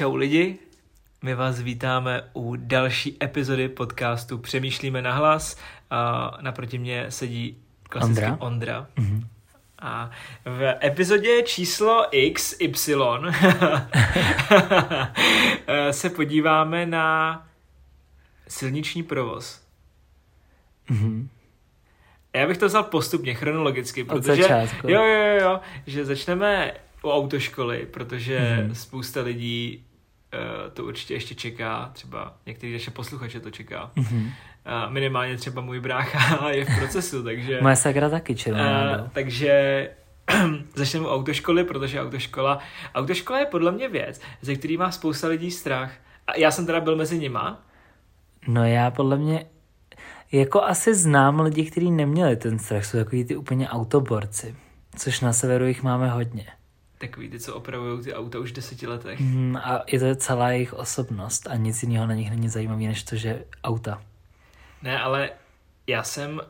Čau lidi, my vás vítáme u další epizody podcastu Přemýšlíme na hlas. A naproti mě sedí klasický Ondra. Ondra. Mm-hmm. A v epizodě číslo XY se podíváme na silniční provoz. Mm-hmm. Já bych to vzal postupně, chronologicky, protože jo, jo, jo, že začneme u autoškoly, protože mm-hmm. spousta lidí uh, to určitě ještě čeká, třeba některý naše posluchače to čeká. Mm-hmm. Uh, minimálně třeba můj brácha je v procesu, takže... Moje sakra taky červená. Uh, takže začneme u autoškoly, protože autoškola, autoškola je podle mě věc, ze který má spousta lidí strach. A já jsem teda byl mezi nima. No já podle mě, jako asi znám lidi, kteří neměli ten strach, jsou takový ty úplně autoborci, což na severu jich máme hodně takový ty, co opravují ty auta už v deseti letech. Mm, a je to celá jejich osobnost a nic jiného na nich není zajímavé, než to, že auta. Ne, ale já jsem,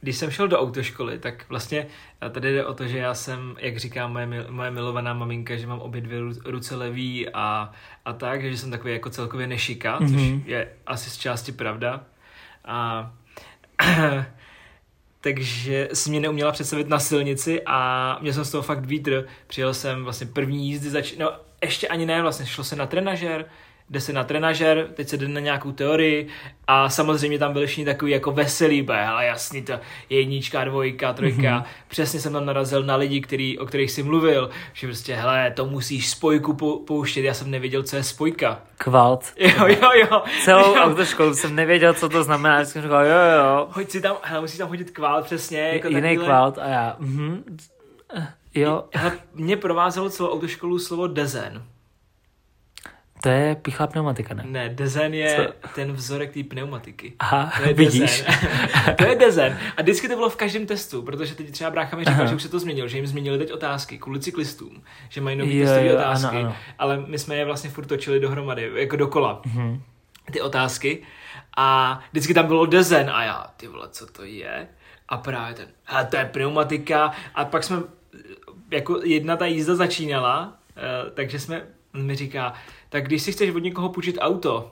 když jsem šel do autoškoly, tak vlastně tady jde o to, že já jsem, jak říká moje, moje milovaná maminka, že mám obě dvě ruce levý a, a tak, že jsem takový jako celkově nešika, mm-hmm. což mhm. je asi z části pravda. A takže si mě neuměla představit na silnici a měl jsem z toho fakt vítr. Přijel jsem vlastně první jízdy, zač... no ještě ani ne, vlastně šlo se na trenažer, jde se na trenažer, teď se jde na nějakou teorii a samozřejmě tam byli všichni takový jako veselý, be, ale jasný, to jednička, dvojka, trojka. Mm-hmm. Přesně jsem tam narazil na lidi, který, o kterých jsi mluvil, že prostě, hele, to musíš spojku pouštět, já jsem nevěděl, co je spojka. Kvalt. Jo, jo, jo. Celou jo. autoškolu jsem nevěděl, co to znamená, jsem říkal, jo, jo. Hoď si tam, hele, musíš tam hodit kvalt, přesně. Jako Jiný takovýhle... kvalt a já, mhm. Jo. Hele, mě provázelo celou autoškolu slovo dezen. To je pichlá pneumatika, ne? Ne, dezen je Co? ten vzorek té pneumatiky. Aha, to je vidíš. to je dezen. A vždycky to bylo v každém testu, protože teď třeba brácha mi říkal, Aha. že už se to změnilo, že jim změnili teď otázky kvůli cyklistům, že mají nové testové otázky, ano, ano. ale my jsme je vlastně furt točili dohromady, jako dokola. Mhm. Ty otázky. A vždycky tam bylo dezen a já, ty vole, co to je? A právě ten, a to je pneumatika. A pak jsme, jako jedna ta jízda začínala, uh, takže jsme, mi říká, tak když si chceš od někoho půjčit auto,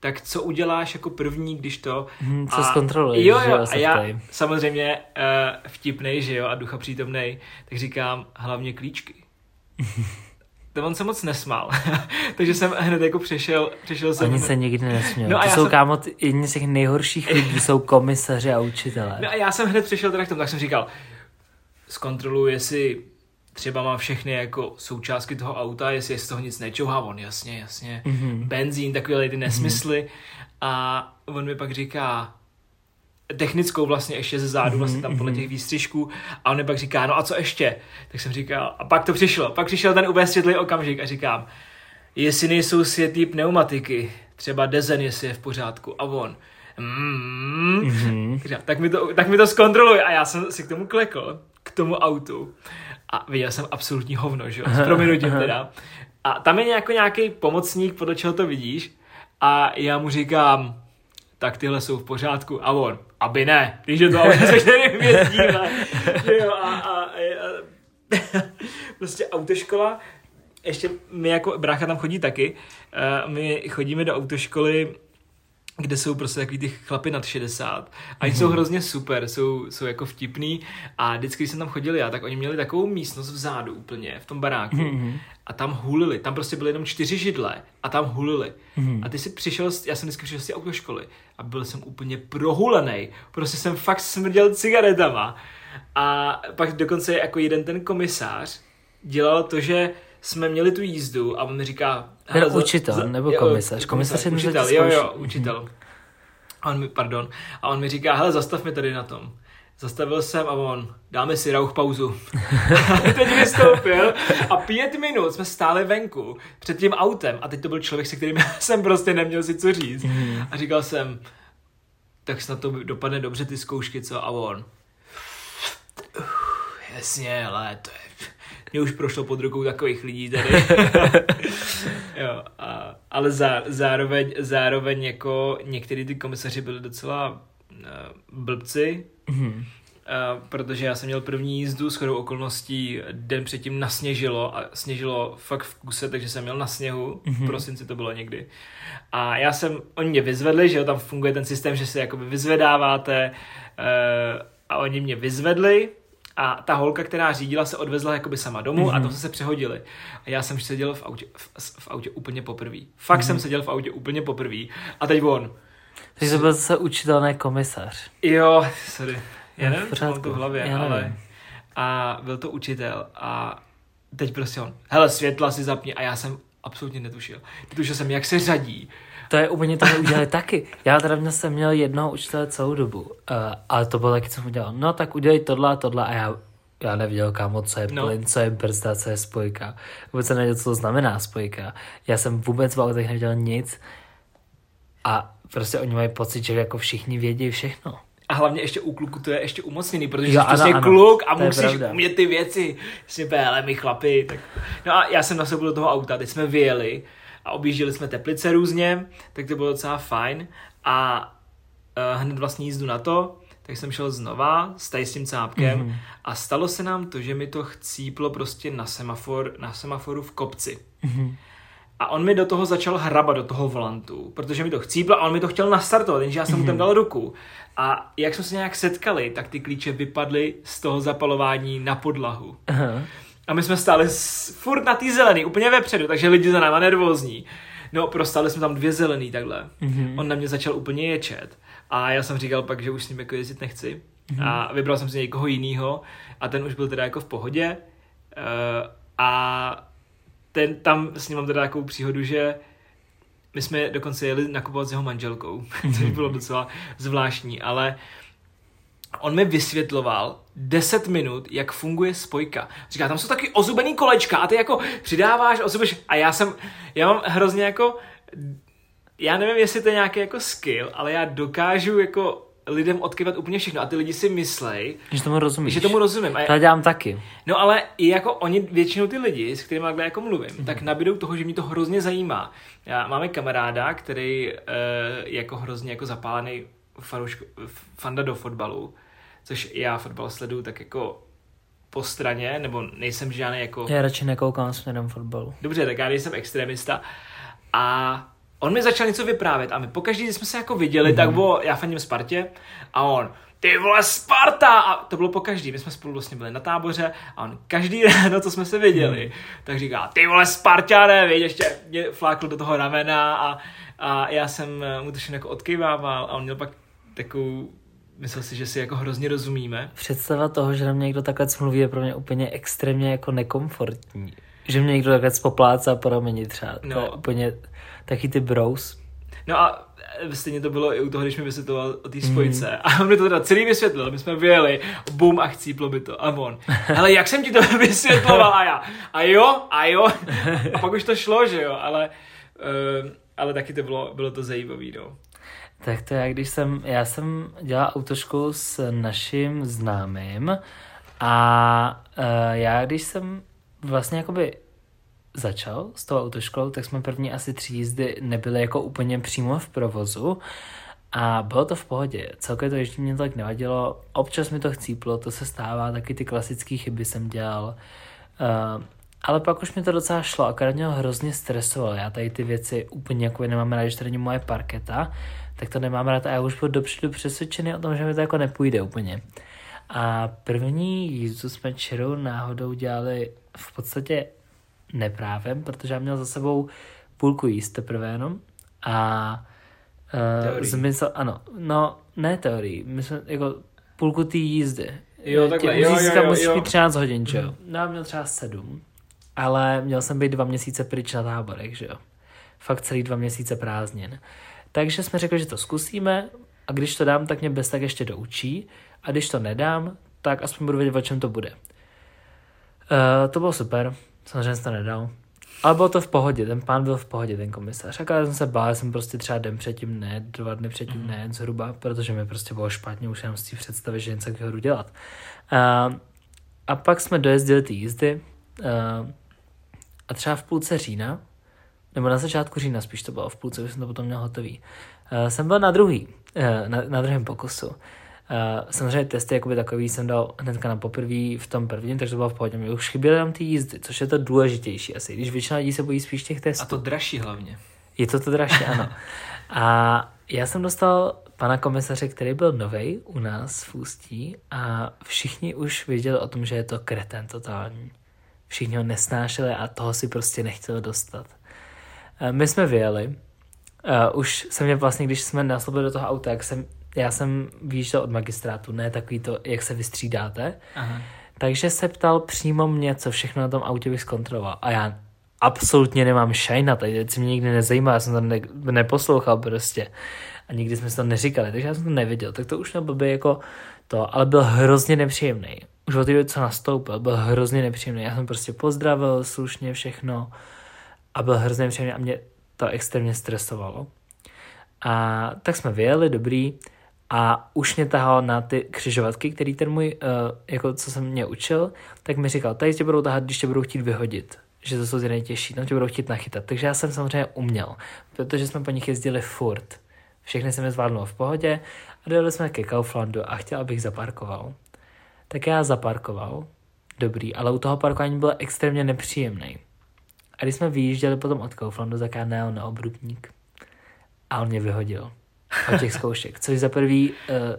tak co uděláš jako první, když to... Hmm, co zkontroluješ, jo, jo, a já tady. samozřejmě uh, vtipnej, že jo, a ducha přítomnej, tak říkám hlavně klíčky. to on se moc nesmál. Takže jsem hned jako přešel, přešel jsem... Oni se nikdy nesměl. No a to jsou jsem... kámo, jedni z těch nejhorších lidí jsou komisaři a učitelé. No a já jsem hned přešel teda k tomu, tak jsem říkal, zkontroluji, jestli třeba má všechny jako součástky toho auta, jestli je z toho nic nečouhá, on jasně, jasně, mm-hmm. benzín, takové ty nesmysly mm-hmm. a on mi pak říká, technickou vlastně ještě ze zádu, vlastně tam podle mhm. těch výstřižků a on mi pak říká, no a co ještě? Tak jsem říkal, a pak to přišlo, pak přišel ten úplně světlý okamžik a říkám, jestli nejsou světlý pneumatiky, třeba dezen, jestli je v pořádku a on, mm, mm-hmm. tak, mi to, tak mi to zkontroluj a já jsem si k tomu klekl, k tomu autu a viděl jsem absolutní hovno, že jo, s proměnutím teda. A tam je jako nějaký pomocník, podle čeho to vidíš a já mu říkám, tak tyhle jsou v pořádku. A on, aby ne, když je to auto, se kterým jezdíme. jo, a, a, a, prostě autoškola, ještě my jako brácha tam chodí taky, uh, my chodíme do autoškoly kde jsou prostě takový ty chlapy nad 60 a mm-hmm. jsou hrozně super, jsou, jsou jako vtipný a vždycky, když jsem tam chodil já, tak oni měli takovou místnost vzadu úplně, v tom baráku mm-hmm. a tam hulili, tam prostě byly jenom čtyři židle a tam hulili mm-hmm. a ty si přišel, já jsem vždycky přišel z té autoškoly a byl jsem úplně prohulený, prostě jsem fakt smrděl cigaretama a pak dokonce jako jeden ten komisář dělal to, že jsme měli tu jízdu a on mi říká... Ten učitel, za, nebo komisař? Komisař je učitel, jo, jo, učitel. A on mi, pardon, a on mi říká, hele, zastav mě tady na tom. Zastavil jsem a on, dáme si rauch pauzu. a teď vystoupil a pět minut jsme stáli venku před tím autem a teď to byl člověk, se kterým jsem prostě neměl si co říct. Mm. A říkal jsem, tak snad to dopadne dobře ty zkoušky, co? A on, jasně, ale to je mě už prošlo pod rukou takových lidí tady. jo, a, ale zá, zároveň, zároveň jako některý ty komisaři byli docela uh, blbci, mm-hmm. Uh, protože já jsem měl první jízdu, s chodou okolností den předtím nasněžilo a sněžilo fakt v kuse, takže jsem měl na sněhu, mm-hmm. v prosinci to bylo někdy. A já jsem, oni mě vyzvedli, že jo, tam funguje ten systém, že se jakoby vyzvedáváte uh, a oni mě vyzvedli a ta holka, která řídila, se odvezla jakoby sama domů mm-hmm. a to mhm. se přehodili. A já jsem seděl v autě, v, v autě úplně poprvé. Fakt mm-hmm. jsem seděl v autě úplně poprvé. A teď on. Takže byl se učitel, ne komisař. Jo, sorry. Já nevím, co mám to v hlavě, Já ale... A byl to učitel a teď prostě on, hele, světla si zapni a já jsem absolutně netušil. Netušil jsem, jak se řadí. To je úplně to udělali taky. Já teda měl jsem měl jednoho učitele celou dobu, uh, ale to bylo taky, co jsem udělal. No tak udělej tohle a tohle a já, já neviděl, kámo, co je no. plyn, co je brzda, co je spojka. Vůbec jsem nevěděl, co to znamená spojka. Já jsem vůbec v autech neviděl nic a prostě oni mají pocit, že jako všichni vědí všechno. A hlavně ještě u kluku to je ještě umocněný, protože jo, jsi prostě ano, kluk a musíš umět ty věci. Si ale my chlapi. Tak... No a já jsem na do toho auta, teď jsme vyjeli a objížděli jsme Teplice různě, tak to bylo docela fajn. A uh, hned vlastně jízdu na to, tak jsem šel znova s tady s tím cápkem mm-hmm. a stalo se nám to, že mi to chcíplo prostě na semafor, na semaforu v kopci. Mm-hmm. A on mi do toho začal hrabat, do toho volantu, protože mi to chcíplo a on mi to chtěl nastartovat, jenže já jsem mu tam mhm. dal ruku. A jak jsme se nějak setkali, tak ty klíče vypadly z toho zapalování na podlahu. Aha. A my jsme stáli s, furt na té zelený, úplně vepředu, takže lidi za náma nervózní. No, prostáli jsme tam dvě zelený takhle. Mm-hmm. On na mě začal úplně ječet. A já jsem říkal pak, že už s ním jako jezdit nechci. Mm-hmm. A vybral jsem si někoho jiného a ten už byl teda jako v pohodě. Uh, a ten, tam s ním mám teda takovou příhodu, že my jsme dokonce jeli nakupovat s jeho manželkou, což bylo docela zvláštní, ale on mi vysvětloval 10 minut, jak funguje spojka. Říká, tam jsou taky ozubený kolečka a ty jako přidáváš, ozubeš a já jsem, já mám hrozně jako, já nevím, jestli to je nějaký jako skill, ale já dokážu jako lidem odkyvat úplně všechno a ty lidi si myslej, že tomu rozumíš. Že tomu rozumím. A to dělám taky. No ale i jako oni, většinou ty lidi, s kterými takhle jako mluvím, mm-hmm. tak nabídou toho, že mě to hrozně zajímá. Já máme kamaráda, který uh, jako hrozně jako zapálený fanda do fotbalu, což já fotbal sleduju tak jako po straně, nebo nejsem žádný jako... Já radši nekoukám směrem fotbalu. Dobře, tak já nejsem extremista. A on mi začal něco vyprávět a my pokaždý, když jsme se jako viděli, mm-hmm. tak bylo, já fandím Spartě a on, ty vole Sparta! A to bylo po každý, my jsme spolu vlastně byli na táboře a on každý ráno, co jsme se viděli, mm. tak říká, ty vole Spartané, víš, ještě mě flákl do toho ramena a, a já jsem mu to jako odkývával a on měl pak takovou Myslel si, že si jako hrozně rozumíme? Představa toho, že na mě někdo takhle mluví, je pro mě úplně extrémně jako nekomfortní. Že mě někdo takhle poplácá po rameni třeba. No. To je úplně taky ty bros. No a stejně to bylo i u toho, když mi vysvětloval o té spojce. Mm. A on mi to teda celý vysvětlil. My jsme vyjeli, bum a chcíplo by to. A on, ale jak jsem ti to vysvětloval? A já, a jo, a jo. A pak už to šlo, že jo, ale, uh, ale taky to bylo, bylo to zajímavé, no. Tak to já, když jsem, já jsem dělal autoškolu s naším známým a uh, já, když jsem vlastně jakoby začal s tou autoškolou, tak jsme první asi tři jízdy nebyli jako úplně přímo v provozu a bylo to v pohodě. Celkově to ještě mě tak nevadilo. Občas mi to chcíplo, to se stává, taky ty klasické chyby jsem dělal. Uh, ale pak už mi to docela šlo, akorát mě hrozně stresoval. Já tady ty věci úplně jako nemám rád, že není moje parketa, tak to nemám rád a já už byl dopředu přesvědčený o tom, že mi to jako nepůjde úplně. A první jízdu jsme čirou náhodou dělali v podstatě neprávem, protože já měl za sebou půlku jíst teprve jenom a uh, zmysl, ano, no ne teorii, my jsme jako půlku té jízdy. Jo, takhle, jo, jo, jo, musíš mít 13 hodin, že jo? Mm. No, já měl třeba 7, ale měl jsem být dva měsíce pryč na táborech, že jo? Fakt celý dva měsíce prázdnin. Takže jsme řekli, že to zkusíme a když to dám, tak mě bez tak ještě doučí a když to nedám, tak aspoň budu vědět, o čem to bude. Uh, to bylo super, samozřejmě jsem to nedal. Ale bylo to v pohodě, ten pán byl v pohodě, ten komisař. A jsem se bál, jsem prostě třeba den předtím ne, dva dny předtím mm. ne, zhruba, protože mi prostě bylo špatně už jenom z té představy, že něco takového dělat. Uh, a pak jsme dojezdili ty jízdy uh, a třeba v půlce října nebo na začátku října spíš to bylo, v půlce už jsem to potom měl hotový. Uh, jsem byl na druhý, uh, na, na druhém pokusu. Uh, samozřejmě testy jakoby takový jsem dal hnedka na poprvé v tom prvním, takže to bylo v pohodě. Mě už chyběly tam ty jízdy, což je to důležitější asi, když většina lidí se bojí spíš těch testů. A to dražší hlavně. Je to to dražší, ano. A já jsem dostal pana komisaře, který byl nový u nás v Ústí a všichni už věděli o tom, že je to kreten totální. Všichni ho nesnášeli a toho si prostě nechtěli dostat. My jsme vyjeli. Už jsem mě vlastně, když jsme nastoupili do toho auta, jak jsem, já jsem výjížděl od magistrátu, ne takový to, jak se vystřídáte. Aha. Takže se ptal přímo mě, co všechno na tom autě bych zkontroloval. A já absolutně nemám šaj na to, mě nikdy nezajímá, já jsem to ne, neposlouchal prostě a nikdy jsme si to neříkali, takže já jsem to neviděl, tak to už nebyl by jako to, ale byl hrozně nepříjemný. Už od té co nastoupil, byl hrozně nepříjemný. Já jsem prostě pozdravil slušně všechno a byl hrozně nepříjemný a mě to extrémně stresovalo. A tak jsme vyjeli, dobrý, a už mě tahal na ty křižovatky, který ten můj, uh, jako co jsem mě učil, tak mi říkal, tady tě budou tahat, když tě budou chtít vyhodit že to jsou ty nejtěžší, tam tě budou chtít nachytat. Takže já jsem samozřejmě uměl, protože jsme po nich jezdili furt. Všechny jsem je zvládnul v pohodě a dojeli jsme ke Kauflandu a chtěl, abych zaparkoval. Tak já zaparkoval, dobrý, ale u toho parkování byl extrémně nepříjemný. A když jsme vyjížděli potom od Kauflandu, tak já najel na obrubník. A on mě vyhodil od těch zkoušek, což za prvý uh,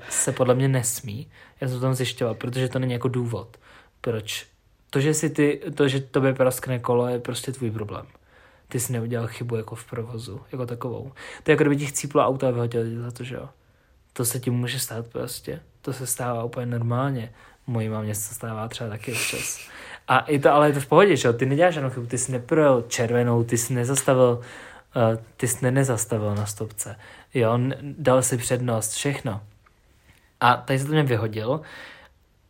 se podle mě nesmí. Já jsem to tam zjišťoval, protože to není jako důvod, proč. To, že si ty, to, že tobě praskne kolo, je prostě tvůj problém ty jsi neudělal chybu jako v provozu, jako takovou. To je jako kdyby ti chcíplo auto a vyhodil za to, že jo. To se ti může stát prostě. To se stává úplně normálně. Mojí mámě se stává třeba taky občas. A i to, ale je to v pohodě, že jo. Ty neděláš žádnou chybu, ty jsi neprojel červenou, ty jsi nezastavil, uh, ty jsi nezastavil na stopce. Jo, dal si přednost, všechno. A tady se to mě vyhodil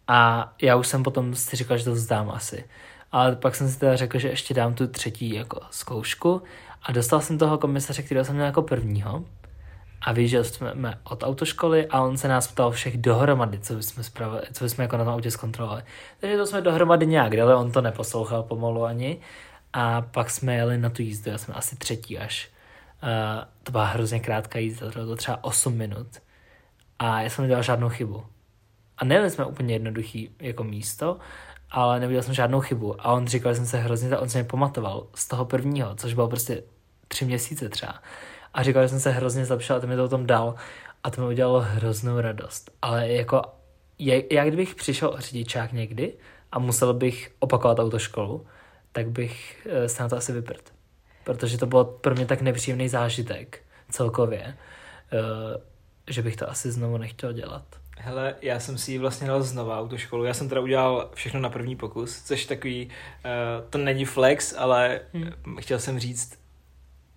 a já už jsem potom si říkal, že to vzdám asi. Ale pak jsem si teda řekl, že ještě dám tu třetí jako zkoušku a dostal jsem toho komisaře, kterého jsem měl jako prvního a vyjížděl jsme od autoškoly a on se nás ptal všech dohromady, co jsme, spravili, co jsme jako na tom autě zkontrolovali. Takže to jsme dohromady nějak ale on to neposlouchal pomalu ani. A pak jsme jeli na tu jízdu, já jsem asi třetí až. Uh, to byla hrozně krátká jízda, to bylo třeba 8 minut. A já jsem nedělal žádnou chybu. A nejeli jsme úplně jednoduchý jako místo, ale neviděl jsem žádnou chybu. A on říkal, že jsem se hrozně, on se mě pamatoval z toho prvního, což bylo prostě tři měsíce třeba. A říkal, že jsem se hrozně zlepšil a to mi to o tom dal a to mi udělalo hroznou radost. Ale jako, jak kdybych přišel řidičák někdy a musel bych opakovat autoškolu, tak bych eh, se na to asi vyprt. Protože to bylo pro mě tak nepříjemný zážitek celkově, eh, že bych to asi znovu nechtěl dělat. Hele, já jsem si ji vlastně dal znova autoškolu. Já jsem teda udělal všechno na první pokus, což takový, uh, to není flex, ale hmm. chtěl jsem říct,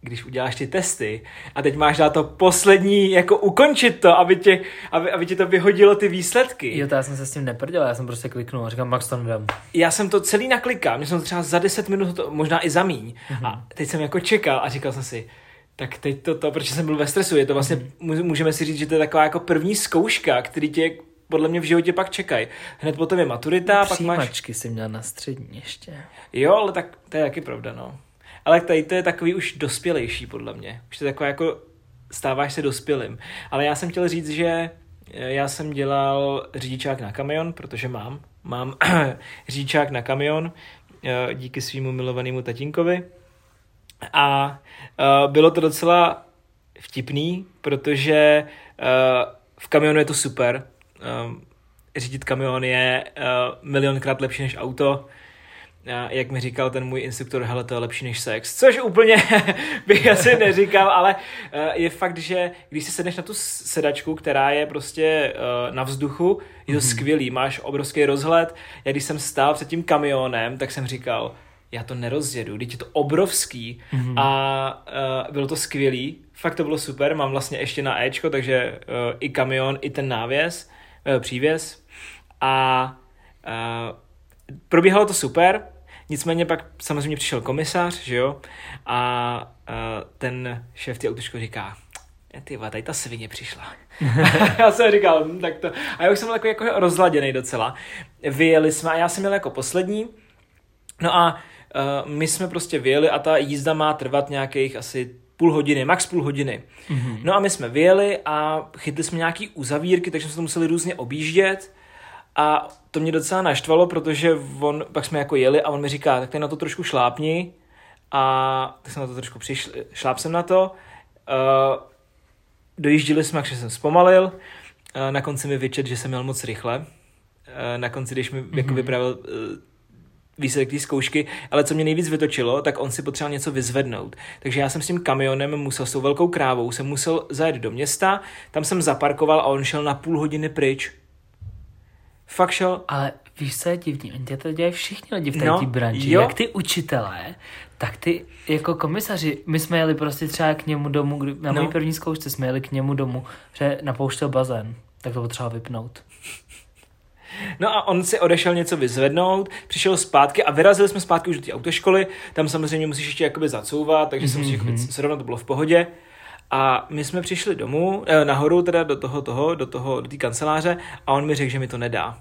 když uděláš ty testy a teď máš dát to poslední, jako ukončit to, aby, tě, aby, aby ti to vyhodilo ty výsledky. Jo, to já jsem se s tím neprdil, já jsem prostě kliknul a říkám, Max to nedám. Já jsem to celý naklikal, mě jsem to třeba za 10 minut, možná i za míň. Mm-hmm. A teď jsem jako čekal a říkal jsem si, tak teď to, to, protože jsem byl ve stresu, je to vlastně, mm. můžeme si říct, že to je taková jako první zkouška, který tě podle mě v životě pak čekají. Hned potom je maturita, pak máš... si měl na střední ještě. Jo, ale tak to je taky pravda, no. Ale tady to je takový už dospělejší, podle mě. Už to je taková jako, stáváš se dospělým. Ale já jsem chtěl říct, že eh, já jsem dělal řidičák na kamion, protože mám. Mám řidičák na kamion eh, díky svýmu milovanému tatínkovi. A uh, bylo to docela vtipný, protože v kamionu je to super. Řídit kamion je milionkrát lepší než auto. Jak mi říkal ten můj instruktor, hele, to je lepší než sex. Což úplně bych asi neříkal, ale uh, je fakt, že když si sedneš na tu sedačku, která je prostě uh, na vzduchu, je to mm-hmm. skvělý, máš obrovský rozhled. Já když jsem stál před tím kamionem, tak jsem říkal, já to nerozjedu, teď je to obrovský mm-hmm. a uh, bylo to skvělý, fakt to bylo super, mám vlastně ještě na Ečko, takže uh, i kamion, i ten návěs, uh, přívěs a uh, probíhalo to super, nicméně pak samozřejmě přišel komisař, že jo, a uh, ten šéf ty autoško říká, ty tady ta svině přišla. já jsem říkal, hm, tak to, a já už jsem byl takový jako rozladěný docela. Vyjeli jsme a já jsem měl jako poslední, no a Uh, my jsme prostě vyjeli a ta jízda má trvat nějakých asi půl hodiny, max půl hodiny. Mm-hmm. No a my jsme vyjeli a chytli jsme nějaký uzavírky, takže jsme to museli různě objíždět. A to mě docela naštvalo, protože on, pak jsme jako jeli a on mi říká, tak ty na to trošku šlápni. A tak jsem na to trošku přišel, šláp jsem na to. Uh, dojížděli jsme, takže jsem zpomalil. Uh, na konci mi vyčet, že jsem měl moc rychle. Uh, na konci, když mi mm-hmm. jako vypravil uh, výsledek té zkoušky, ale co mě nejvíc vytočilo, tak on si potřeboval něco vyzvednout. Takže já jsem s tím kamionem musel, s tou velkou krávou, jsem musel zajet do města, tam jsem zaparkoval a on šel na půl hodiny pryč. Fakt šel. Ale víš, co je divný? Oni to dělají všichni lidi v té no, branži. Jo. Jak ty učitelé, tak ty jako komisaři, my jsme jeli prostě třeba k němu domů, kdy, na no. mojí první zkoušce jsme jeli k němu domů, že napouštěl bazén, tak to potřeba vypnout. No a on si odešel něco vyzvednout, přišel zpátky a vyrazili jsme zpátky už do té autoškoly. Tam samozřejmě musíš ještě jakoby zacouvat, takže mm-hmm. jsem si jakoby zrovna to bylo v pohodě. A my jsme přišli domů, eh, nahoru teda do toho, toho, do toho, do té kanceláře a on mi řekl, že mi to nedá.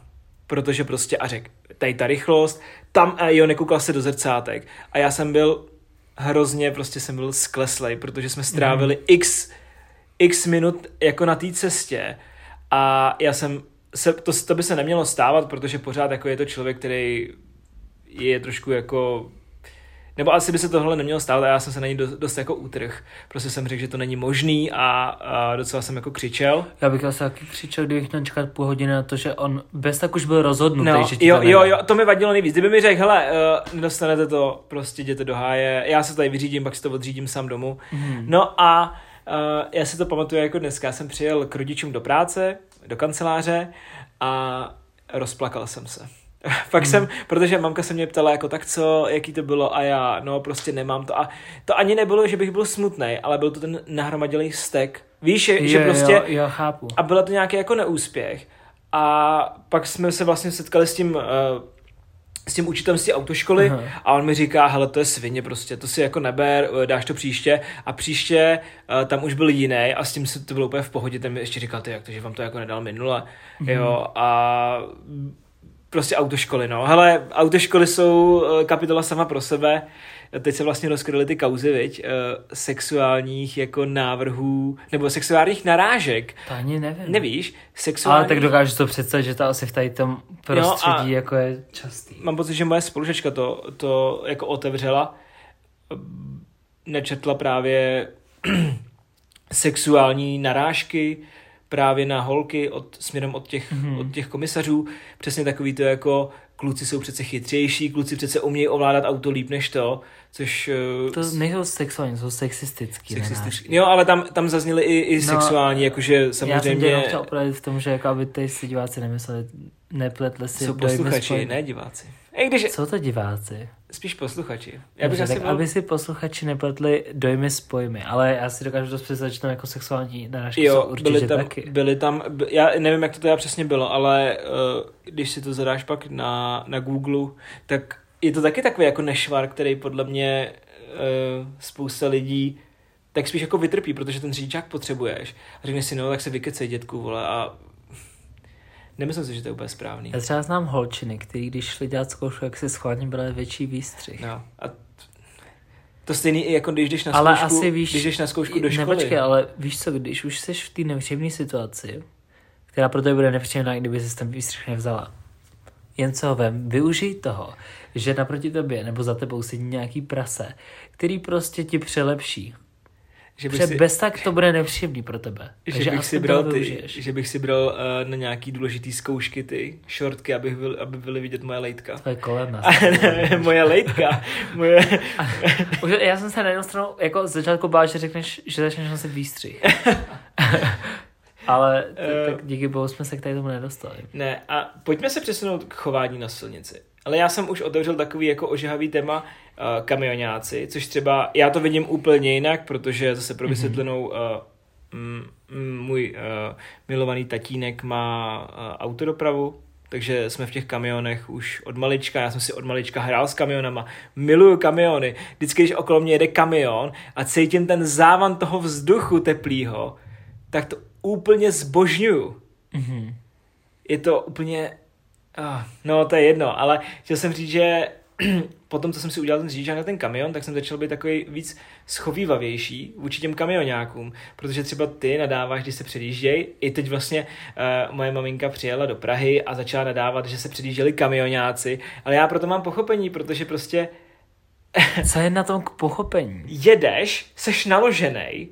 Protože prostě a řekl, tady ta rychlost, tam a jo, nekoukal se do zrcátek. A já jsem byl hrozně, prostě jsem byl skleslej, protože jsme strávili mm. x, x minut jako na té cestě a já jsem se, to, to by se nemělo stávat, protože pořád jako je to člověk, který je trošku jako nebo asi by se tohle nemělo stát a já jsem se na ní dost, dost jako utrh. Prostě jsem řekl, že to není možný a, a docela jsem jako křičel. Já bych asi taky křičel, kdybych měl čekat půl hodiny na to, že on bez tak už byl rozhodnutý, no, že jo, jo, jo, to mi vadilo nejvíc. Kdyby mi řekl, hele, uh, nedostanete to, prostě jděte do háje, já se tady vyřídím, pak si to odřídím sám domů. Mm. No a uh, já si to pamatuju jako dneska, já jsem přijel k rodičům do práce, do kanceláře a rozplakal jsem se. Fakt hmm. jsem, protože mamka se mě ptala jako tak co, jaký to bylo a já, no prostě nemám to a to ani nebylo, že bych byl smutný, ale byl to ten nahromadělý stek. Víš, je, že prostě jo, jo, chápu. a bylo to nějaký jako neúspěch a pak jsme se vlastně setkali s tím uh, s tím učitelem z té autoškoly uh-huh. a on mi říká, hele, to je svině prostě, to si jako neber, eh, dáš to příště a příště uh, tam už byl jiný a s tím se to bylo úplně v pohodě, ten mi ještě říkal, ty jak to, že vám to jako nedal minule, uh-huh. jo, a prostě autoškoly, no. Hele, autoškoly jsou eh, kapitola sama pro sebe. Teď se vlastně rozkryly ty kauzy, viď? Eh, sexuálních jako návrhů, nebo sexuálních narážek. To ani nevím. Nevíš? Sexuální... Ale tak dokážu to představit, že to asi v tady tom prostředí no jako je častý. Mám pocit, že moje spolužečka to, to jako otevřela. Nečetla právě sexuální narážky, právě na holky od, směrem od těch, mm-hmm. od těch komisařů. Přesně takový to jako kluci jsou přece chytřejší, kluci přece umějí ovládat auto líp než to, což... Eh, to nejsou sexuální, jsou sexistický. sexistický. Jo, ale tam, tam zazněly i, i no, sexuální, jakože samozřejmě... Já jsem chtěl opravit v tom, že jako aby ty si diváci nemysleli, nepletli si... Jsou posluchači, ne diváci. I když... Jsou to diváci? Spíš posluchači. Já bych Dobře, asi tak byl... aby si posluchači nepletli dojmy s pojmy, ale já si dokážu dost představit, že tam jako sexuální narážky jo, jsou určitě byly tam, taky. Byly tam, já nevím, jak to teda přesně bylo, ale uh, když si to zadáš pak na, na Google, tak je to taky takový jako nešvar, který podle mě uh, spousta lidí tak spíš jako vytrpí, protože ten řidičák potřebuješ. A řekneš si, no, tak se vykecej, dětku, vole, a Nemyslím si, že to je úplně správný. Já třeba znám holčiny, který když šli dělat zkoušku, jak se schválně brali větší výstřih. No. A to stejný i jako když jdeš na ale zkoušku, asi víš, když jdeš na zkoušku do školy. Nepočkej, ale víš co, když už jsi v té nepříjemné situaci, která pro tebe bude nepříjemná, kdyby jsi ten výstřih nevzala. Jen co vem, využij toho, že naproti tobě nebo za tebou sedí nějaký prase, který prostě ti přelepší že bych si, bez tak to bude nepříjemný pro tebe. Že Takže bych, si bral ty, že bych si bral uh, na nějaký důležitý zkoušky ty šortky, aby, byl, aby byly vidět moje lejtka. To je kolem moje lejtka. moje... Už, já jsem se na jednu stranu jako z začátku bál, že řekneš, že začneš nosit výstřih. Ale uh, tak díky bohu jsme se k tady tomu nedostali. Ne, a pojďme se přesunout k chování na silnici. Ale já jsem už otevřel takový jako ožehavý téma uh, kamionáci, což třeba já to vidím úplně jinak, protože zase pro mhm. vysvětlenou uh, můj uh, milovaný tatínek má uh, autodopravu, takže jsme v těch kamionech už od malička, já jsem si od malička hrál s kamionama, miluju kamiony, vždycky, když okolo mě jede kamion a cítím ten závan toho vzduchu teplýho, tak to úplně zbožňuju. Mm-hmm. Je to úplně Oh, no, to je jedno, ale chtěl jsem říct, že potom, co jsem si udělal ten řidičák na ten kamion, tak jsem začal být takový víc schovývavější vůči těm kamionákům, protože třeba ty nadáváš, když se předjíždějí. I teď vlastně uh, moje maminka přijela do Prahy a začala nadávat, že se předjížděli kamionáci, ale já proto mám pochopení, protože prostě Co je na tom k pochopení? jedeš, seš naložený,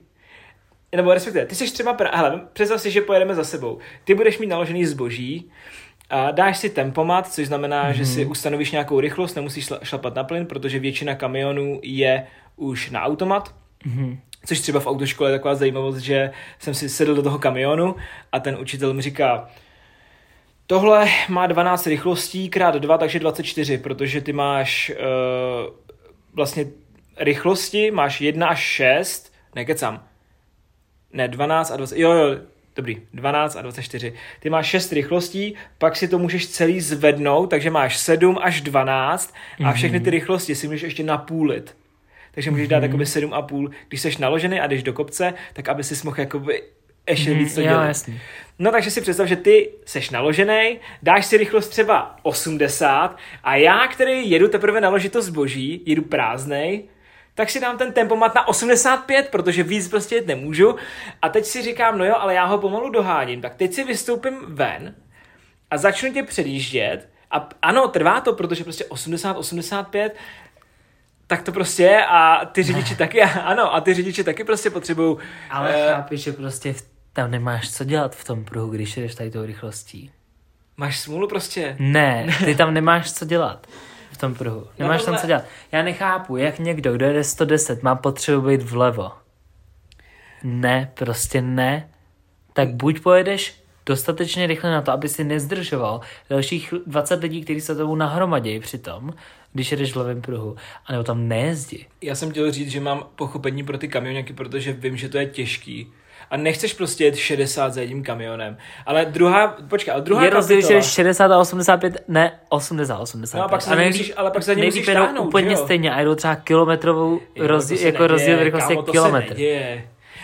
nebo respektive, ty seš třeba, pra... hele, představ si, že pojedeme za sebou. Ty budeš mít naložený zboží, a dáš si tempomat, což znamená, mm-hmm. že si ustanovíš nějakou rychlost, nemusíš šla- šlapat na plyn, protože většina kamionů je už na automat. Mhm. Což třeba v autoškole je taková zajímavost, že jsem si sedl do toho kamionu a ten učitel mi říká, tohle má 12 rychlostí krát 2, takže 24, protože ty máš uh, vlastně rychlosti, máš 1 až 6, nekecám, ne 12 a 20, jo jo, dobrý, 12 a 24. Ty máš 6 rychlostí, pak si to můžeš celý zvednout, takže máš 7 až 12 a všechny ty rychlosti si můžeš ještě napůlit. Takže můžeš dát jakoby 7,5, když jsi naložený a jdeš do kopce, tak aby si mohl jakoby ještě Mhm, víc to dělat. jasný. No takže si představ, že ty seš naložený, dáš si rychlost třeba 80 a já, který jedu teprve naložit to zboží, jedu prázdnej, tak si dám ten tempomat na 85, protože víc prostě jet nemůžu. A teď si říkám, no jo, ale já ho pomalu doháním, tak teď si vystoupím ven a začnu tě předjíždět. A ano, trvá to, protože prostě 80, 85, tak to prostě je a ty řidiči taky, ano, a ty řidiči taky prostě potřebují Ale eh, chápeš, že prostě v- tam nemáš co dělat v tom pruhu, když jdeš tady tou rychlostí. Máš smůlu prostě. Ne, ty tam nemáš co dělat v tom pruhu. Nemáš tam tohle- co dělat. Já nechápu, jak někdo, kdo jede 110, má potřebu být vlevo. Ne, prostě ne. Tak buď pojedeš dostatečně rychle na to, aby si nezdržoval dalších 20 lidí, kteří se tomu nahromadějí přitom, když jedeš v levém pruhu, anebo tam nejezdí. Já jsem chtěl říct, že mám pochopení pro ty kamioněky, protože vím, že to je těžký. A nechceš prostě jet 60 za jedním kamionem. Ale druhá, počkej, ale druhá Je rozdíl, že kapitola- jdeš 60 a 85, ne 80 a 85. No a pak se musíš- ale pak se nejlíp musíš jedou táhnout, úplně jo? stejně a jedou třeba kilometrovou Jo, rozdíl, jako neděje, rozdíl rychlosti kilometr.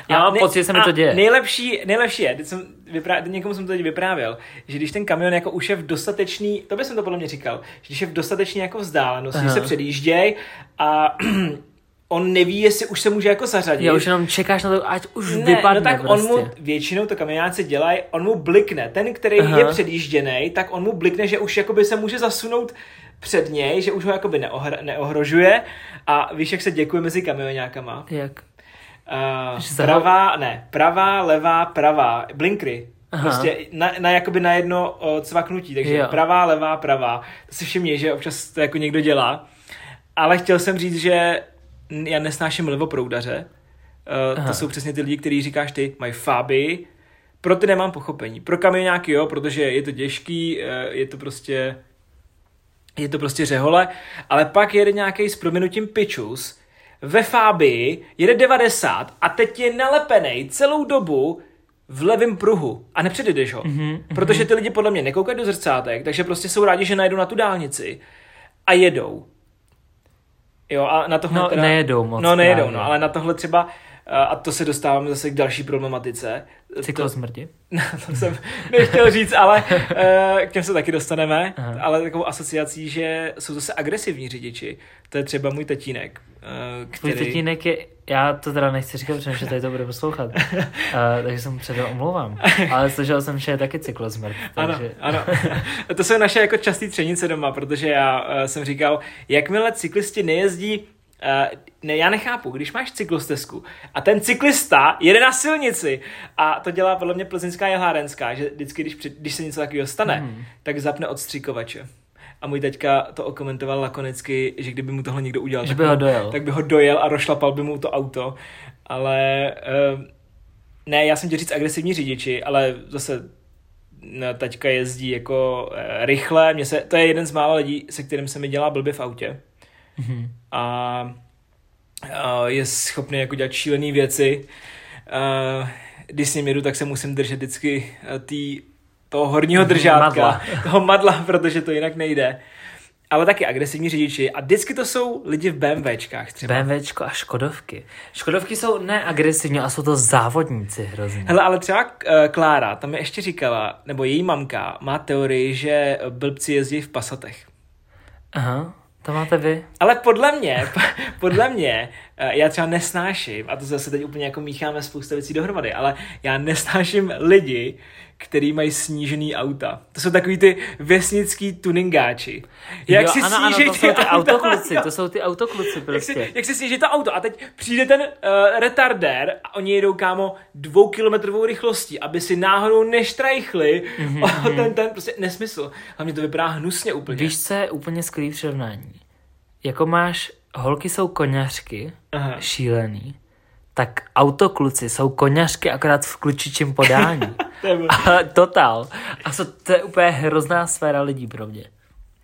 Já A mám pocit, že se mi a to děje. Nejlepší, nejlepší je, teď jsem vyprá, někomu jsem to teď vyprávěl, že když ten kamion jako už je v dostatečný, to by jsem to podle mě říkal, že když je v dostatečný jako vzdálenosti, se předjížděj a on neví, jestli už se může jako zařadit. Já už jenom čekáš na to, ať už Ne, vypadne no tak prostě. on mu, většinou to kamionáci dělají, on mu blikne. Ten, který Aha. je předjížděný, tak on mu blikne, že už jakoby se může zasunout před něj, že už ho jakoby neohra, neohrožuje. A víš, jak se děkuje mezi kamionákama? Jak? Uh, Že pravá, ne, pravá, levá, pravá, blinkry. Aha. Prostě na, na jakoby na jedno uh, cvaknutí, takže Jo. pravá, levá, pravá. To si všimni, že občas to jako někdo dělá. Ale chtěl jsem říct, že já nesnáším levoproudaře. Uh, Aha. to jsou přesně ty lidi, kteří říkáš ty, mají fáby. Pro ty nemám pochopení. Pro kamionáky jo, protože je to těžký, uh, je to prostě je to prostě řehole, ale pak jede nějaký s prominutím pičus, ve Fábii jede 90 a teď je nalepený celou dobu v levém pruhu a nepředjedeš ho. Mm-hmm. Protože ty lidi podle mě nekoukají do zrcátek, takže prostě jsou rádi, že najdou na tu dálnici a jedou. Jo, a na tohle No, nejedou moc No, nejedou, právě. no, ale na tohle třeba, eh, a to se dostáváme zase k další problematice. Cyklosmrti? No, to jsem nechtěl říct, ale uh, k těm se taky dostaneme. Aha. Ale takovou asociací, že jsou zase agresivní řidiči. To je třeba můj tatínek, Tvůj který... tatínek je, já to teda nechci říkat, protože tady to bude poslouchat, uh, takže jsem předem omlouvám, ale slyšel jsem, že je taky cyklosmrt, Ano, takže ano. to jsou naše jako častý třenice doma, protože já uh, jsem říkal, jakmile cyklisti nejezdí Uh, ne, já nechápu, když máš cyklostezku a ten cyklista jede na silnici a to dělá podle mě plzeňská jehlárenská, že vždycky, když, před, když se něco takového stane, Hmm. tak zapne odstřikovače. A můj teďka to okomentoval lakonicky, že kdyby mu tohle někdo udělal, Že tak, by ho dojel. tak by ho dojel a rošlapal by mu to auto. Ale uh, ne, já jsem tě říct agresivní řidiči, ale zase no, taťka jezdí jako eh, rychle. Mně se, to je jeden z mála lidí, se kterým se mi dělá blbě v autě. Mhm. A, a je schopný jako dělat šílené věci. A, když s ním jedu, tak se musím držet vždycky eh, tý, toho horního držátka, Madla. toho madla, protože to jinak nejde. Ale taky agresivní řidiči a vždycky to jsou lidi v BMWčkách třeba. BMWčko a Škodovky. Škodovky jsou neagresivní a jsou to závodníci hrozně. Hele, ale třeba eh, Klára, tam mi ještě říkala, nebo její mamka má teorii, že blbci jezdí v pasatech. Aha, To máte vy. Ale podle mě, podle mě, eh, já třeba nesnáším, a to zase teď úplně jako mícháme spousta věcí dohromady, ale já nesnáším lidi, který mají snížený auta. To jsou takový ty vesnický tuningáči. Jak jo, si ano, ano, to jsou ty auta, autokluci, to jsou ty autokluci prostě. Jak si, jak si sníží to auto a teď přijde ten uh, retardér a oni jedou kámo dvoukilometrovou rychlostí, aby si náhodou neštrajchli mm-hmm. ten, ten prostě nesmysl. Hlavně to vypadá hnusně úplně. Víš, co je úplně skvělý přirovnání? Jako máš, holky jsou koněřky, Aha. šílený, tak autokluci jsou koněřky akorát v klučičím podání. a, totál. A to, to je úplně hrozná sféra lidí pro mě.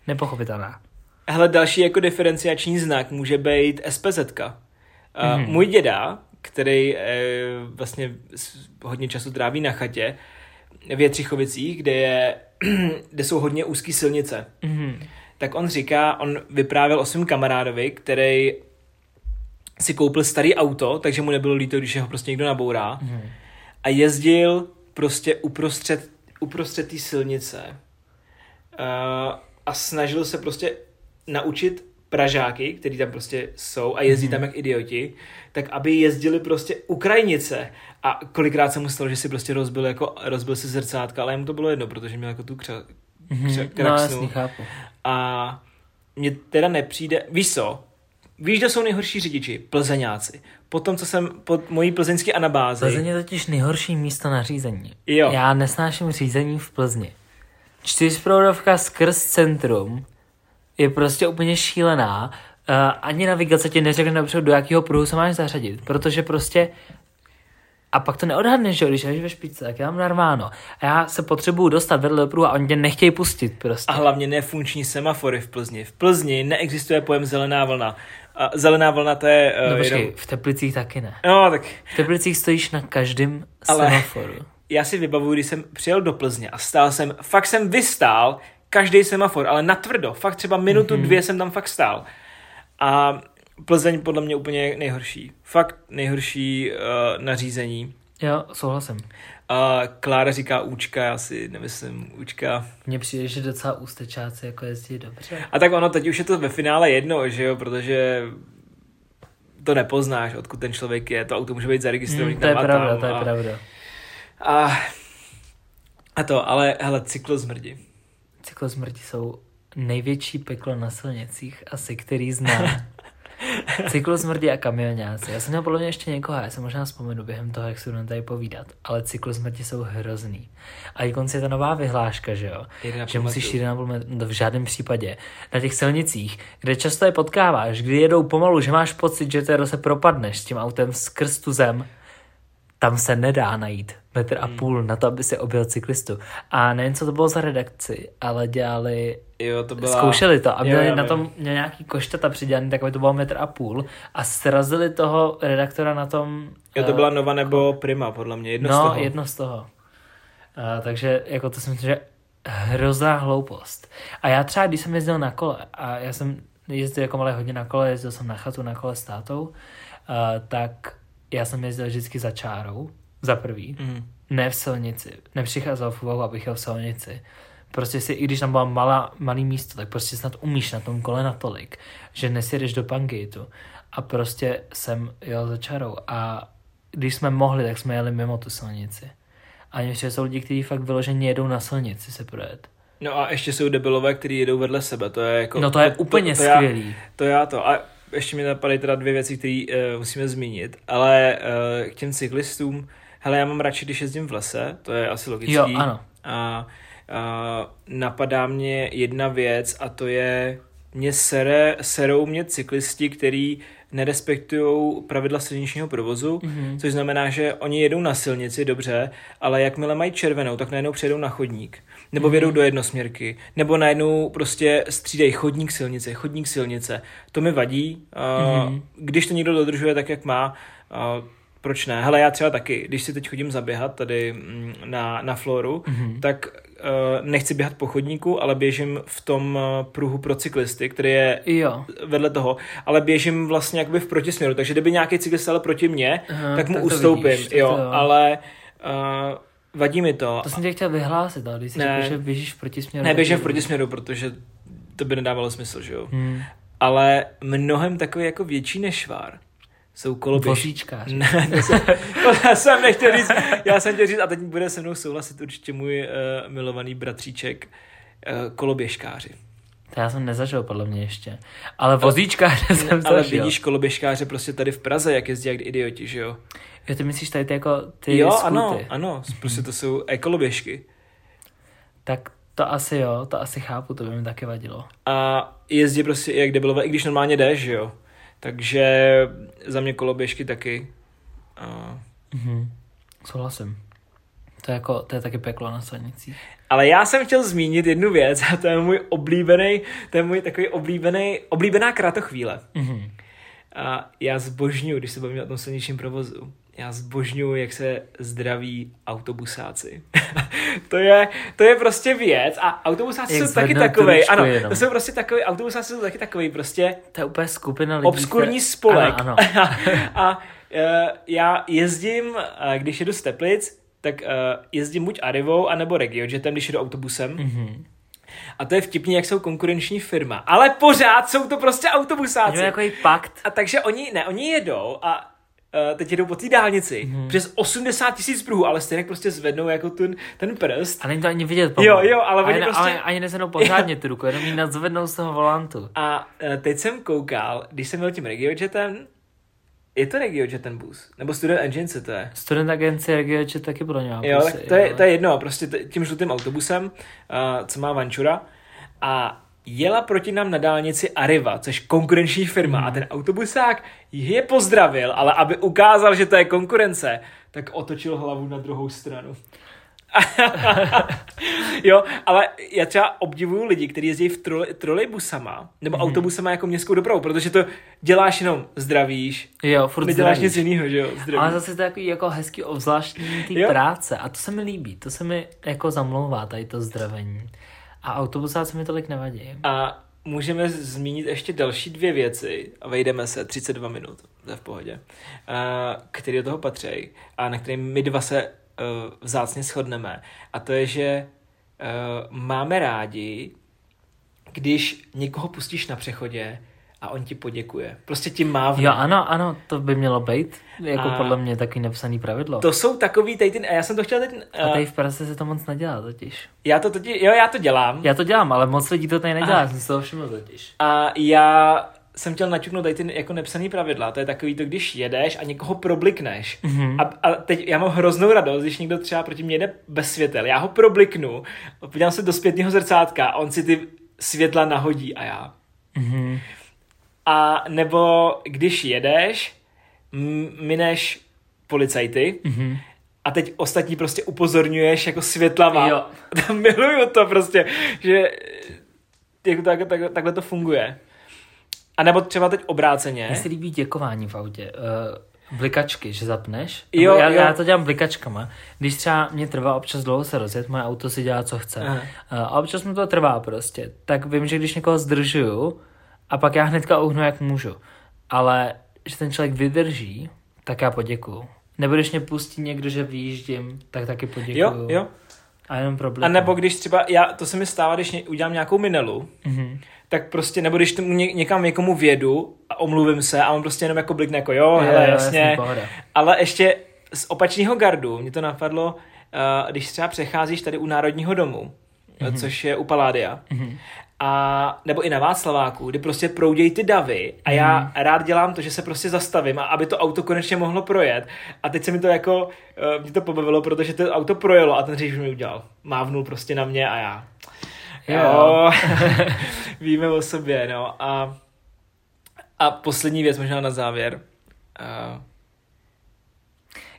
Nepochopitelná. Hele, další jako diferenciační znak může být SPZ. Mm-hmm. Můj děda, který e, vlastně hodně času tráví na chatě, v Jetřichovicích, kde, je, kde jsou hodně úzké silnice, mm-hmm. tak on říká, on vyprávěl o svém kamarádovi, který si koupil starý auto, takže mu nebylo líto, když ho prostě někdo nabourá. Mm. A jezdil prostě uprostřed, uprostřed té silnice uh, a snažil se prostě naučit Pražáky, který tam prostě jsou a jezdí mm. tam jak idioti, tak aby jezdili prostě Ukrajinice. A kolikrát se mu stalo, že si prostě rozbil, jako, rozbil si zrcátka, ale mu to bylo jedno, protože měl jako tu kře, kře, mm-hmm. no, jasný, chápu. A mně teda nepřijde, víš co, Víš, kdo jsou nejhorší řidiči? Plzeňáci. Potom, co jsem pod mojí plzeňské anabázi. Plzeň je totiž nejhorší místo na řízení. Jo. Já nesnáším řízení v Plzni. Čtyřproudovka skrz centrum je prostě úplně šílená. Uh, ani navigace ti neřekne například, do jakého pruhu se máš zařadit, protože prostě a pak to neodhadneš, že když jsi ve špičce, tak já mám narváno. A já se potřebuju dostat vedle do pruhu a oni tě nechtějí pustit prostě. A hlavně nefunkční semafory v Plzni. V Plzni neexistuje pojem zelená vlna. A zelená vlna to je... Uh, no počkej, jenom... v Teplicích taky ne. No, tak... V Teplicích stojíš na každém Ale semaforu. Já si vybavuju, když jsem přijel do Plzně a stál jsem, fakt jsem vystál každý semafor, ale natvrdo, fakt třeba minutu, mm-hmm. dvě jsem tam fakt stál. A Plzeň podle mě úplně nejhorší. Fakt nejhorší uh, nařízení. Jo, souhlasím. A Klára říká účka, já si nemyslím účka. Mně přijde, že docela ústečáci jako jezdí dobře. A tak ono, teď už je to ve finále jedno, že jo, protože to nepoznáš, odkud ten člověk je, to auto může být zaregistrovaný hmm, to je pravda, tam to je a, pravda. A, a to, ale hele, cyklozmrdi. Cyklozmrdi jsou největší peklo na silnicích asi, který znám. Cyklosmrdi a kamionáci. Já jsem měl podle mě ještě někoho, já se možná vzpomenu během toho, jak se budeme tady povídat, ale cyklosmrti jsou hrozný. A i konci je ta nová vyhláška, že jo? Že musíš jít na v žádném případě. Na těch silnicích, kde často je potkáváš, kdy jedou pomalu, že máš pocit, že to se propadneš s tím autem skrz tu zem, tam se nedá najít metr a hmm. půl na to, aby si objel cyklistu. A nejen co to bylo za redakci, ale dělali, jo, to byla... zkoušeli to a měli jo, na tom měli nějaký koštata přidělaný, takové to bylo metr a půl a srazili toho redaktora na tom... Jo, to byla Nova nebo Prima, podle mě, jedno no, z toho. jedno z toho. Uh, takže jako to si myslím, že hrozná hloupost. A já třeba, když jsem jezdil na kole, a já jsem jezdil jako malé hodně na kole, jezdil jsem na chatu na kole s tátou, uh, tak já jsem jezdil vždycky za čárou, za prvý. Mm. Ne v silnici. Nepřicházel v úvahu, abych jel v silnici. Prostě si, i když tam byla malá, malý místo, tak prostě snad umíš na tom kole natolik, že nesjedeš do pankejtu. A prostě jsem jel za čarou. A když jsme mohli, tak jsme jeli mimo tu silnici. A ještě jsou lidi, kteří fakt vyloženě jedou na silnici se projet. No a ještě jsou debilové, kteří jedou vedle sebe, to je jako... No to je to, úplně to, to, skvělý. Já, to já to. A ještě mi napadají teda dvě věci, které uh, musíme zmínit, ale uh, k těm cyklistům, hele, já mám radši, když jezdím v lese, to je asi logický. Jo, ano. A, a napadá mě jedna věc a to je, mě sere, serou mě cyklisti, který nerespektují pravidla silničního provozu, mm-hmm. což znamená, že oni jedou na silnici, dobře, ale jakmile mají červenou, tak najednou přejdou na chodník. Nebo mm-hmm. vědou do jednosměrky. Nebo najednou prostě střídají chodník silnice, chodník silnice. To mi vadí. Mm-hmm. Když to někdo dodržuje tak, jak má, proč ne? Hele, já třeba taky, když si teď chodím zaběhat tady mm, na, na floru, mm-hmm. tak nechci běhat po chodníku, ale běžím v tom uh, pruhu pro cyklisty, který je jo. vedle toho, ale běžím vlastně jakoby v protisměru, takže kdyby nějaký cyklista ale proti mně, Aha, tak mu tak ustoupím, vidíš, jo, to, jo, ale uh, vadí mi to. To jsem tě chtěl vyhlásit, ale když jsi ne, řekl, že běžíš v protisměru. Ne, běžím v protisměru, protože to by nedávalo smysl, že jo. Hmm. ale mnohem takový jako větší nešvár jsou koloběžky. Vozíčkáři. Ne, to jsem, to jsem nechtěl říct. Já jsem chtěl říct, a teď bude se mnou souhlasit určitě můj uh, milovaný bratříček, uh, koloběžkáři. To já jsem nezažil podle mě ještě. Ale vozíčkáře jsem zažil. Ale vidíš koloběžkáře prostě tady v Praze, jak jezdí jak idioti, že jo? Jo, ty myslíš tady ty jako ty jo, skuty. ano, ano, prostě to jsou ekoloběžky. Tak to asi jo, to asi chápu, to by mi taky vadilo. A jezdí prostě jak debilové, i když normálně jdeš, že jo? Takže za mě koloběžky taky. A... Mhm. Souhlasím. To je, jako, to je taky peklo na silnicích. Ale já jsem chtěl zmínit jednu věc a to je můj oblíbený, to je můj takový oblíbený, oblíbená kratochvíle. Mhm. A já zbožňuju, když se bavíme o tom silničním provozu, já zbožňuju, jak se zdraví autobusáci. to, je, to je prostě věc a autobusáci Jak jsou taky takový, ano, jenom. to jsou prostě takový, autobusáci jsou taky takový prostě To je úplně skupina lidí. obskurní které- spolek. Ano, ano. a uh, já jezdím, uh, když jedu z Teplic, tak uh, jezdím buď Arivou, anebo Regiojetem, když jedu autobusem. Mhm. A to je vtipný, jak jsou konkurenční firma. Ale pořád jsou to prostě autobusáci. Měl jako pakt. A takže oni, ne, oni jedou a uh, teď jedou po té dálnici Mhm. přes 80 tisíc pruhů, ale stejně prostě zvednou jako ten, ten prst. A není to ani vidět. Jo, jo, ale oni ani, prostě- ale ani nezvednou pořádně tu ruku, jenom ji nadzvednou z toho volantu. A uh, teď jsem koukal, když jsem měl tím Regiojetem, je to Regiojet ten bus? Nebo Student co to je? Student agencie RGČ taky pro ně má Jo, tak to je, to je jedno, prostě tím žlutým autobusem, uh, co má Vančura. A jela proti nám na dálnici Arriva, což konkurenční firma. Hmm. A ten autobusák je pozdravil, ale aby ukázal, že to je konkurence, tak otočil hlavu na druhou stranu. jo, ale já třeba obdivuju lidi, kteří jezdí v trole, trolejbusama nebo Hmm. autobusama jako městskou dopravu, protože to děláš jenom zdravíš, Jo, furt neděláš zdravíš. nic jiného, že jo? Zdravíš. Ale zase to je takový jako hezký obzvláštní Jo. práce a to se mi líbí, to se mi jako zamlouvá tady to zdravení. A autobusáci mi tolik nevadí. A můžeme zmínit ještě další dvě věci a vejdeme se 32 minut, to je v pohodě, a, který do toho patří a na kterým my dva se uh, vzácně shodneme. A to je, že uh, máme rádi, když někoho pustíš na přechodě a on ti poděkuje. Prostě ti mávne. Jo, ano, ano, to by mělo být jako A- podle mě takový nepsaný pravidlo. To jsou takový tady ty, a já jsem to chtěl teď, A uh, tady v Praze se to moc nedělá totiž. já to totiž, jo, já to dělám. Já to dělám, ale moc lidí to tady nedělá, Aha. jsem si toho všiml totiž. A já jsem chtěl naťuknout tady ty jako nepsaný pravidla. To je takový to, když jedeš a někoho problikneš. Mhm. A, a teď já mám hroznou radost, když někdo třeba proti mě jde bez světel. Já ho probliknu, podívám se do zpětného zrcátka a on si ty světla nahodí a já. Mhm. A nebo když jedeš, mineš policajty Mhm. a teď ostatní prostě upozorňuješ jako světlama. Jo. Miluju to prostě, že jako tak, tak, takhle to funguje. A nebo třeba teď obráceně. Mně se líbí děkování v autě. Uh, blikačky, že zapneš. Jo, já, jo. já to dělám blikačkama. Když třeba mě trvá občas dlouho se rozjet, moje auto si dělá, co chce. Aha. Uh, a občas mi to trvá prostě. Tak vím, že když někoho zdržuju, a pak já hnedka uhnu, jak můžu. Ale že ten člověk vydrží, tak já poděkuju. Nebo když mě pustí někdo, že vyjíždím, tak taky poděkuju. Jo, jo. A jenom problém. A nebo když třeba, já, to se mi stává, když ně, udělám nějakou minelu, Mhm. tak prostě, nebo když tomu ně, někam někomu vědu a omluvím se a on prostě jenom jako blikne jako jo, hele, jo, jasně. jasný. Ale ještě z opačného gardu mě to napadlo, uh, když třeba přecházíš tady u Národního domu, mm-hmm. což je u Paládia, mm-hmm. A nebo i na Václaváku, kdy prostě proudějí ty davy a já Mhm. rád dělám to, že se prostě zastavím a aby to auto konečně mohlo projet. A teď se mi to jako, uh, mě to pobavilo, protože to auto projelo a ten řidič mi udělal. Mávnul prostě na mě a já. Jo. Jo, víme o sobě, no. A, a poslední věc možná na závěr. Uh,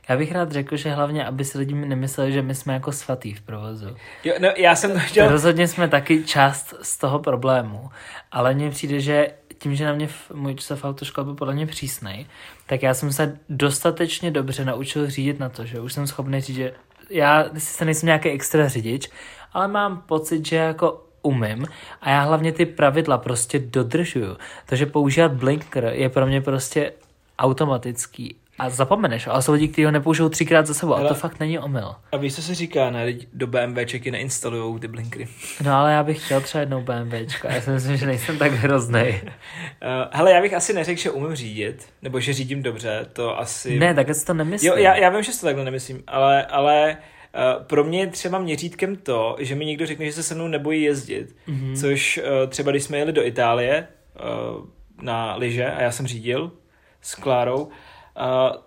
Já bych rád řekl, že hlavně, aby si lidi nemysleli, že my jsme jako svatý v provozu. jo, no, já jsem to chtěl... Rozhodně jsme taky část z toho problému, ale mně přijde, že tím, že na mě v, můj v autoškole byl podle mě přísnej, tak já jsem se dostatečně dobře naučil řídit na to, že už jsem schopný říct, že já sice nejsem nějaký extra řidič, ale mám pocit, že jako umím a já hlavně ty pravidla prostě dodržuju. Takže používat blinker je pro mě prostě automatický a zapomeneš, ale jsou lidi, kteří ho nepoužijou třikrát za sebou, a Hele. to fakt není omyl. A víš, co se říká, ne? Do BMWčeky neinstalujou ty blinkry. No ale já bych chtěl třeba jednou BMWčko, já si myslím, že nejsem tak hrozný. Uh, hele, já bych asi neřekl, že umím řídit, nebo že řídím dobře, to asi... Ne, takhle si to nemyslím. Jo, já, já vím, že si to takhle nemyslím, ale, ale uh, pro mě je třeba měřítkem to, že mi někdo řekne, že se se mnou nebojí jezdit, Mhm. mm-hmm. což uh, třeba když jsme jeli do Itálie uh, na lyže a já jsem řídil s Klárou,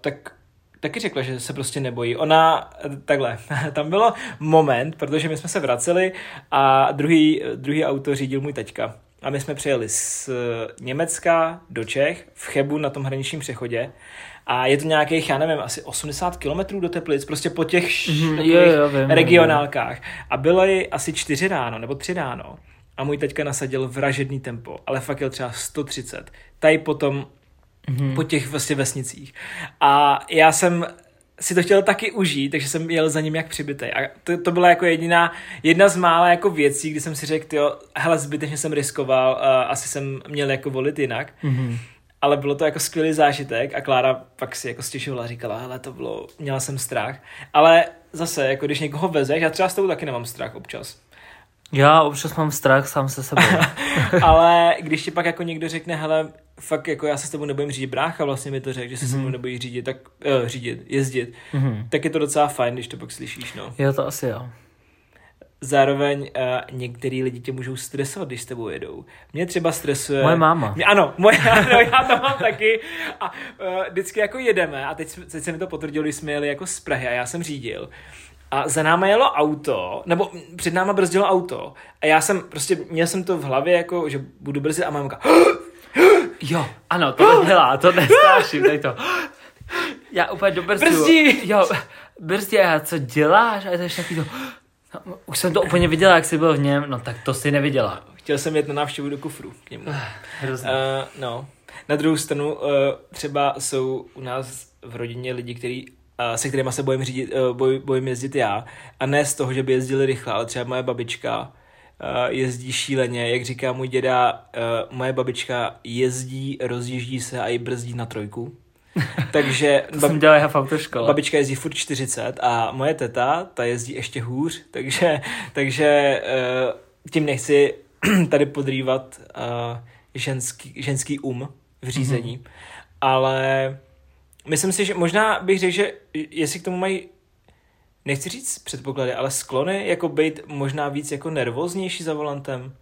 tak taky řekla, že se prostě nebojí. Ona, takhle, tam bylo moment, protože my jsme se vraceli a druhý, druhý auto řídil můj teďka. A my jsme přijeli z Německa do Čech v Chebu na tom hraničním přechodě. A je to nějakých, já nevím, asi 80 kilometrů do Teplic, prostě po těch mm, jo, jo, vím, regionálkách. A bylo ji asi 4 ráno, nebo 3 ráno. A můj teďka nasadil vražedný tempo, ale fakt jel třeba 130. Tady potom Mhm. po těch vlastně vesnicích. A já jsem si to chtěl taky užít, takže jsem jel za ním jak přibitej. A to, to byla jako jediná, jedna z mála jako věcí, kdy jsem si řekl, jo, hele, zbytečně jsem riskoval, uh, asi jsem měl jako volit jinak. Mhm. Ale bylo to jako skvělý zážitek a Klára pak si jako stěšovala a říkala, hele, to bylo, měla jsem strach. Ale zase, jako když někoho vezeš, já třeba s tou taky nemám strach občas. Já občas mám strach sám se sebou. Ale když ti pak jako někdo řekne, hele, fakt jako já se s tebou nebojím řídit, brácha vlastně mi to řekl, že se mm-hmm. se mnou nebojí řídit, tak uh, řídit, jezdit, Mhm. tak je to docela fajn, když to pak slyšíš, no. Jo, to asi jo. Zároveň uh, některý lidi tě můžou stresovat, když s tebou jedou. Mě třeba stresuje... Moje máma. Mě, ano, moje, ano, já to mám taky. A uh, vždycky jako jedeme, a teď, teď se mi to potvrdilo, když jsme jeli jako z Prahy a já jsem řídil. A za náma jelo auto, nebo před náma brzdilo auto. A já jsem prostě, měl jsem to v hlavě, jako, že budu brzdit a mámka, Jo, ano, to dělá, to nestáším, tady to. Já úplně do brzdu. Brzdí! Jo, brzdí a já, co děláš? A je to ještě takový to, no, už jsem to úplně viděla, jak jsi byl v něm, no tak to si neviděla. chtěl jsem jet na návštěvu do kufru k němu. Hrozně. Uh, no. Na druhou stranu uh, třeba jsou u nás v rodině lidi, uh, se kterými se bojím, řídit, uh, boj, bojím jezdit já. A ne z toho, že by jezdili rychle, ale třeba moje babička uh, jezdí šíleně. Jak říká můj děda, uh, moje babička jezdí, rozjíždí se a i brzdí na trojku. Takže to jsem dělal v autoškole. Babička jezdí furt 40 a moje teta, ta jezdí ještě hůř, takže, takže tím nechci tady podrývat ženský, ženský um v řízení, mm-hmm. ale myslím si, že možná bych řekl, že jestli k tomu mají nechci říct předpoklady, ale sklony, jako být možná víc jako nervóznější za volantem,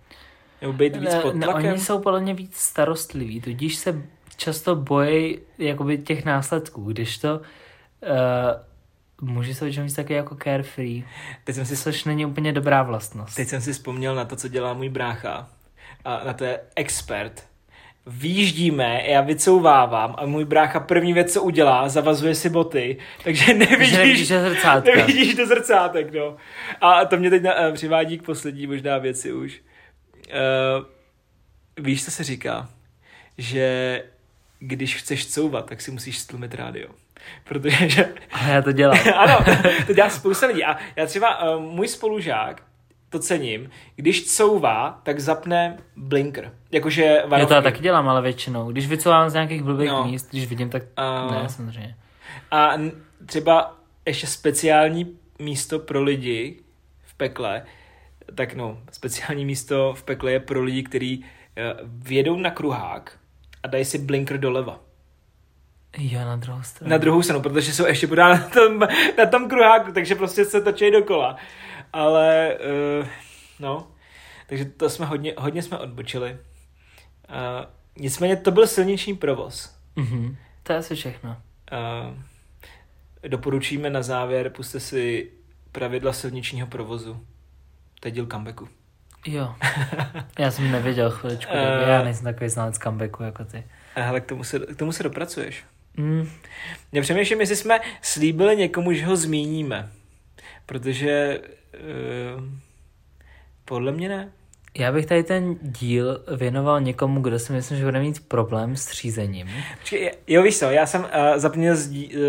nebo být víc pod ne, tlakem. oni jsou podle mě víc starostliví, tudíž se často bojí jakoby těch následků, když to uh, muži jsou většinou víc taky jako carefree, Teď jsem si což není úplně dobrá vlastnost. Teď jsem si vzpomněl na to, co dělá můj brácha. A na to je expert. Výjíždíme, já vycouvávám a můj brácha první věc, co udělá, zavazuje si boty, takže nevidíš, nevidíš do zrcátka. nevidíš do zrcátek, no. A to mě teď na, eh, přivádí k poslední možná věci už. Uh, víš, co se říká? Že když chceš couvat, tak si musíš stlumit rádio. Protože že, Ale já to dělám. ano, to dělá spousta lidí. A já třeba, uh, můj spolužák, to cením, když couvá, tak zapne blinker. Jakože Já to já varovky. taky dělám, ale většinou. Když vycouvám z nějakých blbých No. míst, když vidím, tak A- ne, samozřejmě. A třeba ještě speciální místo pro lidi v pekle, tak no, speciální místo v pekle je pro lidi, kteří uh, vjedou na kruhák a dají si blinker doleva. Jo, na druhou stranu. Na druhou stranu, protože jsou ještě pořád na tom, na tom kruháku, takže prostě se točí dokola. Ale, uh, no, takže to jsme hodně, hodně jsme odbočili. Uh, nicméně to byl silniční provoz. Mhm. To je asi všechno. Uh, doporučíme na závěr, puste si pravidla silničního provozu. To je díl comebacku. Jo. Já jsem nevěděl chviličku, Eh. já nejsem takový znalec comebacku jako ty. A hele, k tomu se, k tomu se dopracuješ. Mm. Já přemýšlím, jestli jsme slíbili někomu, že ho zmíníme. Protože uh, podle mě ne. Já bych tady ten díl věnoval někomu, kdo si myslím, že bude mít problém s řízením. Počkej, jo, víš co, já jsem uh, zapomněl zdí, uh,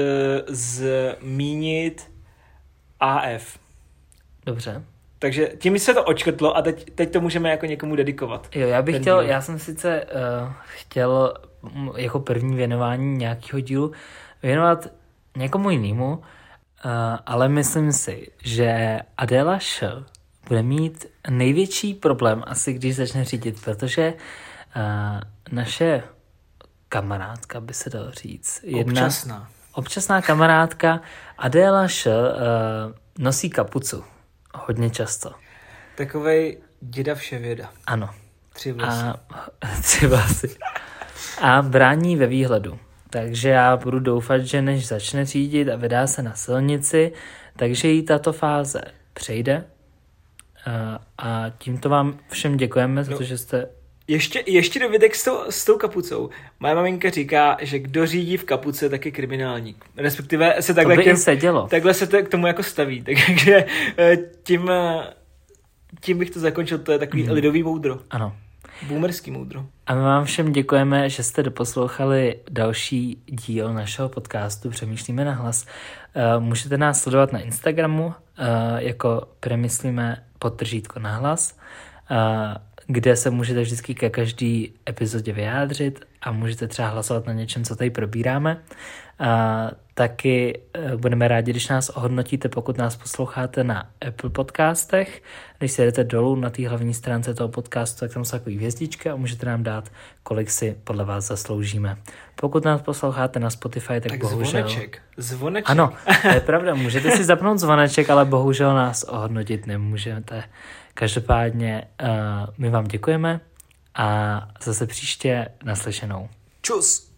zmínit AF. Dobře. Takže tím se to očkrtlo a teď, teď to můžeme jako někomu dedikovat. Jo, já bych chtěl, díl. já jsem sice uh, chtěl mm, jako první věnování nějakého dílu věnovat někomu jinému, uh, ale myslím si, že Adela Š bude mít největší problém asi, když začne řídit, protože uh, naše kamarádka, by se dalo říct. Jedna, občasná. Občasná kamarádka Adéla Š uh, nosí kapucu hodně často. Takovej děda vševěda. Ano. Tři vlasy. A, tři vlasy. A brání ve výhledu. Takže já budu doufat, že než začne řídit a vydá se na silnici, takže jí tato fáze přejde. A, a tímto vám všem děkujeme za no. to, že jste ještě, ještě dovědek s tou, s tou kapucou. Moje maminka říká, že kdo řídí v kapuce, tak je kriminálník. Respektive se takhle, to by k, sedělo. takhle se to k tomu jako staví. Takže eh, tím, eh, tím bych to zakončil. To je takový mm. lidový moudro. Ano. Boomerský moudro. A my vám všem děkujeme, že jste doposlouchali další díl našeho podcastu Přemýšlíme na hlas. Uh, můžete nás sledovat na Instagramu uh, jako Přemýšlíme podtržítko na hlas. Uh, kde se můžete vždycky ke každý epizodě vyjádřit a můžete třeba hlasovat na něčem, co tady probíráme. Taky e, budeme rádi, když nás ohodnotíte, pokud nás posloucháte na Apple podcastech. Když si jdete dolů na té hlavní stránce toho podcastu, tak tam jsou takové hvězdičky a můžete nám dát, kolik si podle vás zasloužíme. Pokud nás posloucháte na Spotify, tak, tak bohužel... Zvoneček. Zvoneček. Ano, to je pravda, můžete si zapnout zvoneček, ale bohužel nás ohodnotit nemůžete. Každopádně uh, my vám děkujeme a zase příště naslyšenou. Čus!